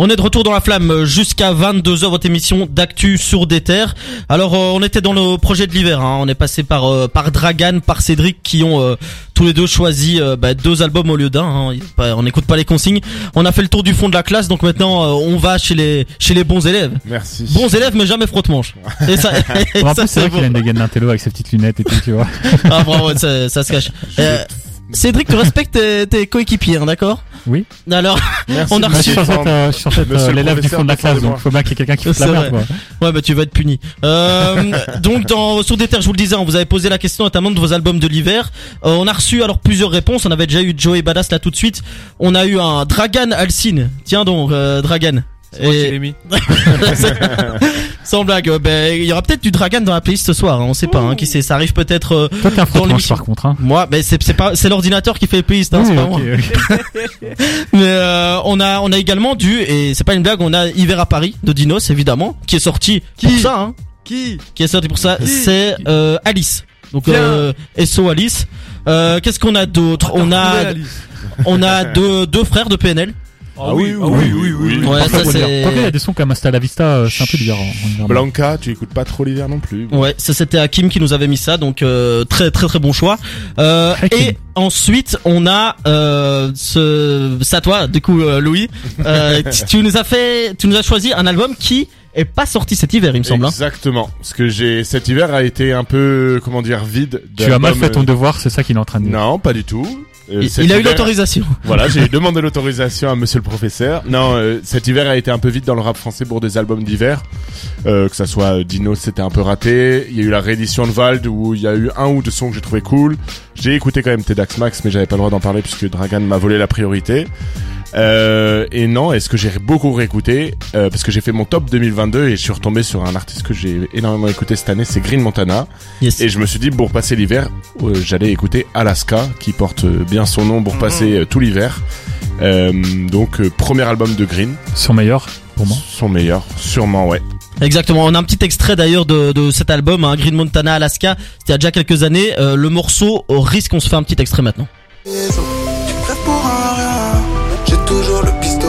On est de retour dans la flamme euh, jusqu'à 22h, votre émission d'actu sur des terres. Alors, euh, on était dans le projet de l'hiver, hein. on est passé par euh, par Dragan, par Cédric, qui ont euh, tous les deux choisi euh, bah, deux albums au lieu d'un. hein. On n'écoute pas les consignes. On a fait le tour du fond de la classe, donc maintenant euh, on va chez les chez les bons élèves. Merci. Bons élèves, mais jamais frotte-manche. Et ça, et En ça, plus, c'est vrai bon. qu'il a une dégaine d'intello avec ses petites lunettes et tout, tu vois. Ah bravo, ça, ça se cache. Euh, Cédric, tu respectes tes, tes coéquipiers, hein, d'accord Oui. Alors, Merci. on a Moi, je suis reçu. euh, je suis être, Monsieur euh, le l'élève du fond de la classe, donc faut bien qu'il y ait quelqu'un qui fasse la merde, quoi. Ouais, bah tu vas être puni. Euh, donc dans sur des terres, je vous le disais, on vous avait posé la question notamment de vos albums de l'hiver. Euh, on a reçu alors plusieurs réponses. On avait déjà eu Joey Badass là tout de suite. On a eu un Dragan Alcine. Tiens donc, euh, Dragan. C'est moi qui Et- l'ai mis. Sans blague, euh, ben il y aura peut-être du Dragan dans la playlist ce soir. hein, on sait pas, hein, qui sait. Ça arrive peut-être. euh, Toi, t'es un frottement l'émission. par contre, hein. moi, ben c'est c'est pas c'est l'ordinateur qui fait les playlists. Hein, Oui, c'est pas moi. Mais euh, on a on a également du et c'est pas une blague. On a Hiver à Paris de Dinos évidemment qui est sorti pour ça. Hein, Qui qui est sorti pour ça. Qui C'est euh, Alice. Donc euh, SO Alice. Euh, Qu'est-ce qu'on a d'autre? On a on a deux deux frères de PNL. Ah oui, ah oui, oui, oui. Ouais, Parfois, ça faut le dire. c'est. Quoique, il y a des sons comme Hasta la Vista, euh, c'est un peu bizarre. en- Blanca, tu écoutes pas trop l'hiver non plus. Ouais, ça c'était Hakim qui nous avait mis ça, donc euh, très très très bon choix. Euh, et ensuite on a euh, ce, ça toi, du coup euh, Louis, euh, tu- tu nous as fait, tu nous as choisi un album qui est pas sorti cet hiver, il me semble. hein. Exactement. Parce que j'ai cet hiver a été un peu comment dire vide. Tu as mal fait ton devoir, c'est ça qu'il est en train de dire. Non, pas du tout. Euh, Il, a eu l'autorisation. Voilà, j'ai demandé l'autorisation à monsieur le professeur. Non, euh, cet hiver a été un peu vite dans le rap français pour des albums d'hiver. Euh, que ça soit Dino, c'était un peu raté. Il y a eu la réédition de Vald où il y a eu un ou deux sons que j'ai trouvé cool. J'ai écouté quand même Tedax Max, mais j'avais pas le droit d'en parler puisque Dragan m'a volé la priorité. Euh, et non, est-ce que j'ai beaucoup réécouté euh, parce que j'ai fait mon top 2022 et je suis retombé sur un artiste que j'ai énormément écouté cette année, c'est Green Montana. Yes. Et je me suis dit pour passer l'hiver, euh, j'allais écouter Alaska, qui porte euh, bien son nom pour passer euh, tout l'hiver. Euh, donc euh, premier album de Green, Son meilleur, pour moi. son meilleur, sûrement ouais. Exactement. On a un petit extrait d'ailleurs de, de cet album, hein, Green Montana Alaska. C'était il y a déjà quelques années. Euh, le morceau au risque, on se fait un petit extrait maintenant.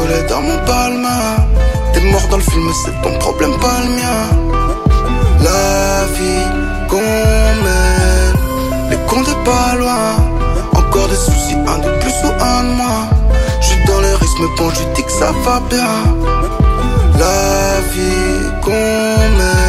Le dans mon palme. T'es mort dans le film, c'est ton problème, pas le mien. La vie qu'on mène, les comptes pas loin. Encore des soucis, un de plus ou un de moins. J'suis dans risques, mais bon, je dis que ça va bien. La vie qu'on mène.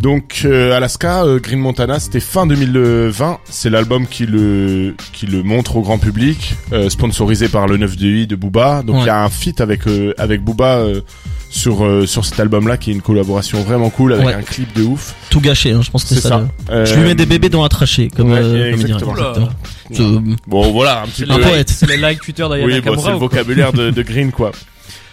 Donc euh, Alaska, euh, Green Montana, c'était fin 2020. C'est l'album qui le qui le montre au grand public, euh, sponsorisé par le 9 de I de Booba. Donc il Ouais. y a un feat avec euh, avec Booba euh, sur euh, sur cet album-là, qui est une collaboration vraiment cool avec Ouais. un clip de ouf. Tout gâché, hein, je pense que C'est ça. ça. Je lui mets des bébés dans un trachée, comme, ouais, euh, comme il dirait. exactement. Exactement. Bon voilà un petit C'est peu. Un le poète. C'est le like Twitter d'Ayana Oui, bon, c'est le vocabulaire de, de Green, quoi.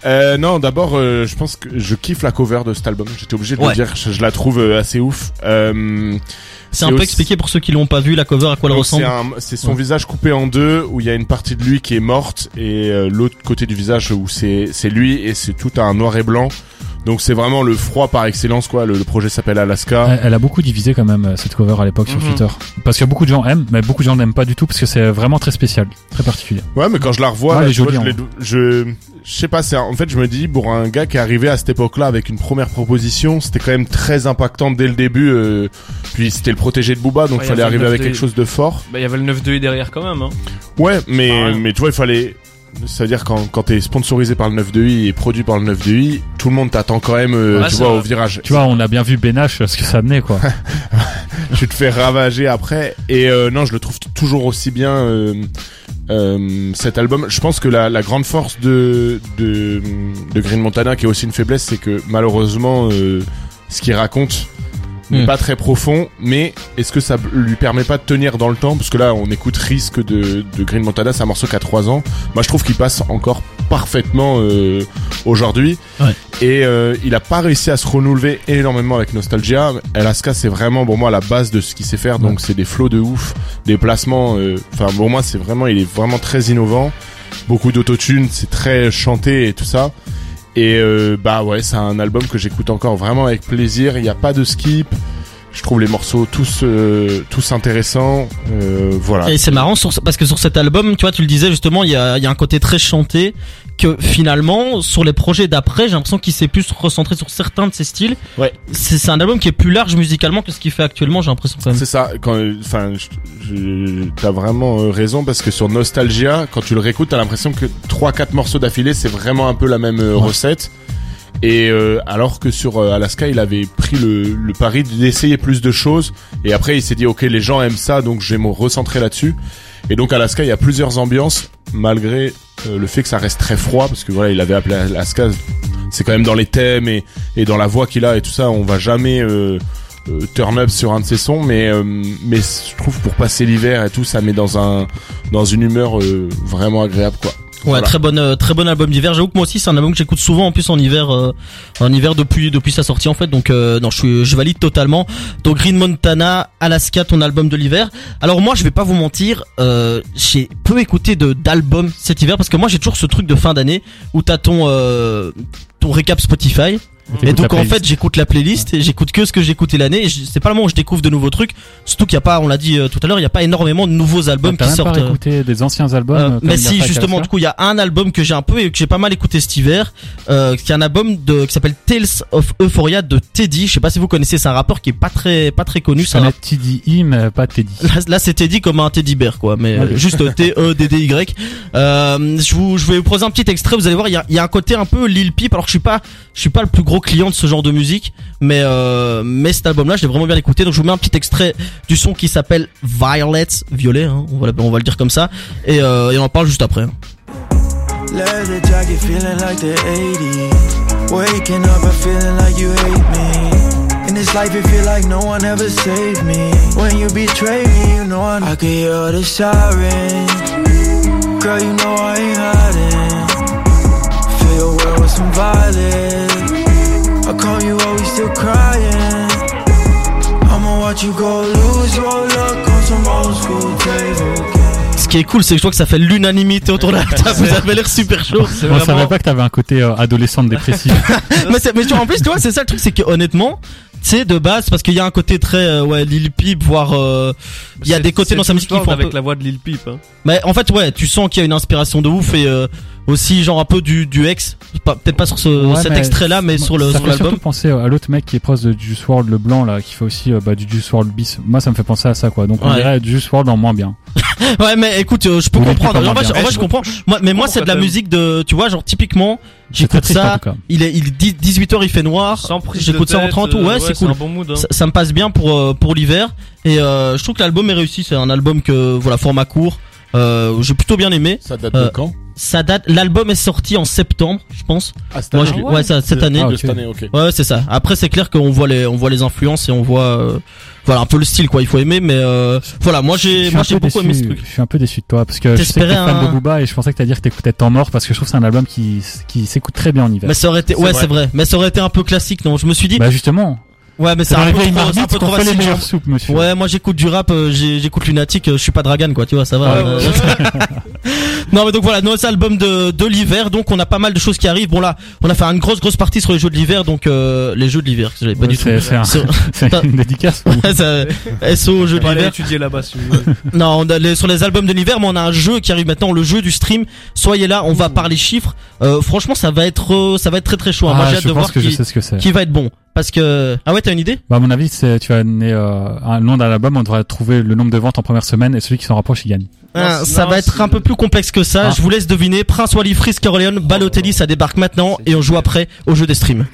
Euh, non, d'abord, euh, je pense que je kiffe la cover de cet album. J'étais obligé de Ouais. le dire. Je, je la trouve euh, assez ouf. Euh, C'est un peu expliqué pour ceux qui l'ont pas vu la cover à quoi elle ressemble. C'est son Ouais. visage coupé en deux, où il y a une partie de lui qui est morte et euh, l'autre côté du visage où c'est c'est lui et c'est tout un noir et blanc. Donc c'est vraiment le froid par excellence, quoi. Le, le projet s'appelle Alaska. Elle, elle a beaucoup divisé quand même cette cover à l'époque sur Mhm. Twitter. Parce que beaucoup de gens aiment, mais beaucoup de gens n'aiment pas du tout parce que c'est vraiment très spécial, très particulier. Ouais, mais quand je la revois, Ouais, là, elle est tu vois, jolie, je, hein. je, je sais pas, c'est en fait, je me dis pour un gars qui est arrivé à cette époque-là avec une première proposition, c'était quand même très impactant dès le début. euh, puis c'était le protégé de Booba, donc Ouais, il fallait arriver avec 9 de- quelque chose de fort. Bah, il y avait le 9 2 derrière quand même, hein. Ouais, mais Ah ouais. mais tu vois, il fallait. C'est-à-dire quand quand t'es sponsorisé par le 9 de I et produit par le 9 de I, tout le monde t'attend quand même, euh, Ouais, tu c'est vois, vrai. au virage. Tu vois, on a bien vu Benache ce que ça amenait quoi. tu te fais ravager après. Et euh, non, je le trouve toujours aussi bien. euh, euh, cet album, je pense que la, la grande force de, de de Green Montana, qui est aussi une faiblesse, c'est que malheureusement, euh, ce qu'il raconte Hmm. pas très profond. Mais est-ce que ça lui permet pas de tenir dans le temps? Parce que là, on écoute Risque de, de Green Montana, c'est un morceau qui a 3 ans. Moi, je trouve qu'il passe encore parfaitement euh, aujourd'hui. Ouais. Et euh, il a pas réussi à se renouveler énormément avec Nostalgia. Alaska, c'est vraiment pour moi la base de ce qu'il sait faire. Donc c'est des flows de ouf, des placements. euh, Enfin pour moi, c'est vraiment, il est vraiment très innovant. Beaucoup d'autotune, c'est très chanté et tout ça. Et euh, bah ouais, c'est un album que j'écoute encore vraiment avec plaisir. Il n'y a pas de skip. Je trouve les morceaux tous euh, tous intéressants. Euh, voilà. Et c'est marrant sur, parce que sur cet album, tu vois, tu le disais justement, il y a, il y a un côté très chanté que finalement sur les projets d'après, j'ai l'impression qu'il s'est plus recentré sur certains de ses styles. Ouais. C'est un album qui est plus large musicalement que ce qu'il fait actuellement, j'ai l'impression. C'est ça. Quand, enfin, t'as vraiment euh, raison parce que sur Nostalgia, quand tu le réécoutes, t'as l'impression que trois quatre morceaux d'affilée, c'est vraiment un peu la même Ouais. recette. Et euh, alors que sur euh, Alaska, il avait pris le, le pari d'essayer plus de choses. Et après, il s'est dit, ok, les gens aiment ça, donc je vais me recentrer là-dessus. Et donc Alaska, il y a plusieurs ambiances, malgré euh, le fait que ça reste très froid, parce que voilà, il avait appelé Alaska. C'est quand même dans les thèmes et, et dans la voix qu'il a et tout ça, on va jamais euh, euh, turn up sur un de ses sons, mais euh, mais je trouve pour passer l'hiver et tout, ça met dans un dans une humeur vraiment agréable quoi. Ouais, Voilà. très bonne, euh, très bon album d'hiver. J'avoue que moi aussi, c'est un album que j'écoute souvent en plus en hiver, euh, en hiver depuis depuis sa sortie en fait. Donc euh, non, je suis, je valide totalement. Donc Green Montana, Alaska, ton album de l'hiver. Alors moi, je vais pas vous mentir, euh, j'ai peu écouté de d'albums cet hiver parce que moi j'ai toujours ce truc de fin d'année où t'as ton euh, ton récap Spotify. Et donc en playlist. fait j'écoute la playlist et j'écoute que ce que j'ai écouté l'année c'est pas le moment où je découvre de nouveaux trucs surtout qu'il y a pas on l'a dit euh, tout à l'heure il y a pas énormément de nouveaux albums T'as qui sortent pas euh, écouté des anciens albums. euh, mais si justement du coup il y a un album que j'ai un peu et que j'ai pas mal écouté cet hiver euh, qui est un album de qui s'appelle Tales of Euphoria de Teddy je sais pas si vous connaissez c'est un rappeur qui est pas très pas très connu c'est un TDI, mais pas Teddy. Là, là c'est Teddy comme un Teddy bear quoi, mais juste T E D D Y. Euh, je vous je vais vous proposer un petit extrait. Vous allez voir, il y a, il y a un côté un peu Lil Peep. Alors que je suis pas je suis pas le plus gros client de ce genre de musique, mais euh, mais cet album-là, je l'ai vraiment bien écouté. Donc je vous mets un petit extrait du son qui s'appelle Violet, violet. Hein, on va on va le dire comme ça, et, euh, et on en parle juste après. hein. Feeling like the 80s. Waking up and feeling like you hate me. In this life, it feel like no one ever saved me. When you betray me, you know I, I can hear the sirens. Girl, you know I ain't hiding. Fill world with some violence. How come you always still crying? I'ma watch you go lose your luck on some old school table games. Ce qui est cool, c'est que je vois que ça fait l'unanimité autour de la table. Vous avez l'air super chaud. C'est On savait vraiment. pas que t'avais un côté euh, adolescente dépressif. mais, tu vois, en plus, tu vois, c'est ça le truc, c'est que honnêtement, tu sais, de base, parce qu'il y a un côté très, euh, ouais, Lil Peep, voire, euh, il y a des côtés dans sa musique qui font avec peu- la voix de Lil Peep. Hein. Mais en fait, ouais, tu sens qu'il y a une inspiration de ouf et euh, aussi genre un peu du du ex, Pas- peut-être pas sur ce Ouais, cet mais extrait-là, mais sur le ça sur fait l'album. surtout penser à l'autre mec qui est proche de Juice WRLD le blanc là, qui fait aussi euh, bah, du Juice WRLD bis. Moi, ça me fait penser à ça quoi. Donc on Ouais. dirait Juice WRLD en moins bien. Ouais, mais écoute, euh, je peux comprendre. En En vrai, je- en bien. vrai, je comprends. Moi, mais moi, c'est de la musique de, tu vois, genre typiquement, j'écoute ça. Il est, il dit 18 h il fait noir. J'écoute ça en tête, 30 euh, ouais, c'est cool. un bon mood. Hein. Ça, ça me passe bien pour euh, pour l'hiver et euh, je trouve que l'album est réussi. C'est un album que voilà format court. Euh, j'ai plutôt bien aimé. Ça date Euh, de quand? Ça date. L'album est sorti en septembre, je pense. Ah, cette Moi, année je- ouais, ça, cette année. Ah, de ok. cette année, ok. Ouais, c'est ça. Après, c'est clair qu'on voit les, on voit les influences et on voit, euh, voilà, un peu le style, quoi. Il faut aimer, mais euh, voilà, moi Je j'ai, suis moi un j'ai peu beaucoup aimé ce déçu. truc. Je suis un peu déçu de toi parce que je sais que T'espérais fan un- de Booba et je pensais que t'allais dire que t'écoutais Temps mort parce que je trouve que c'est un album qui qui s'écoute très bien en hiver. Mais ça aurait été, C'est ouais, vrai. c'est vrai. Mais ça aurait été un peu classique, non? Je me suis dit, Bah justement, ouais, mais c'est un peu trop, c'est un peu trop fait les facile. meilleures soupes, monsieur. Ouais, moi j'écoute du rap, euh, j'écoute Lunatic, euh, je suis pas Dragan, quoi, tu vois, ça va. Ouais, euh, non, mais donc voilà, nos albums de, de l'hiver, donc on a pas mal de choses qui arrivent. Bon là, on a fait une grosse grosse partie sur les jeux de l'hiver, donc euh, les jeux de l'hiver, j'avais pas Ouais, du tout. c'est- un- Sur- une dédicace. SO jeux de l'hiver. étudier là-bas. Non, on a les- sur les albums de l'hiver, mais on a un jeu qui arrive maintenant, le jeu du stream. Soyez là, on va parler chiffres. Euh, franchement, ça va être, ça va être très très chaud. hein. Moi, Ah, j'ai hâte je de pense voir que je qui, sais ce que c'est. qui va être bon. Parce que ah ouais, t'as une idée? Bah, à mon avis, c'est, tu vas donner euh, un nom d'un album, on devrait trouver le nombre de ventes en première semaine et celui qui s'en rapproche, il gagne. Ah, Non, Ça non, va être un peu plus complexe que ça. Ah. Je vous laisse deviner. Prince Wally, Frisk Orleans, Balotelli, ça débarque maintenant et on joue après au jeu des streams.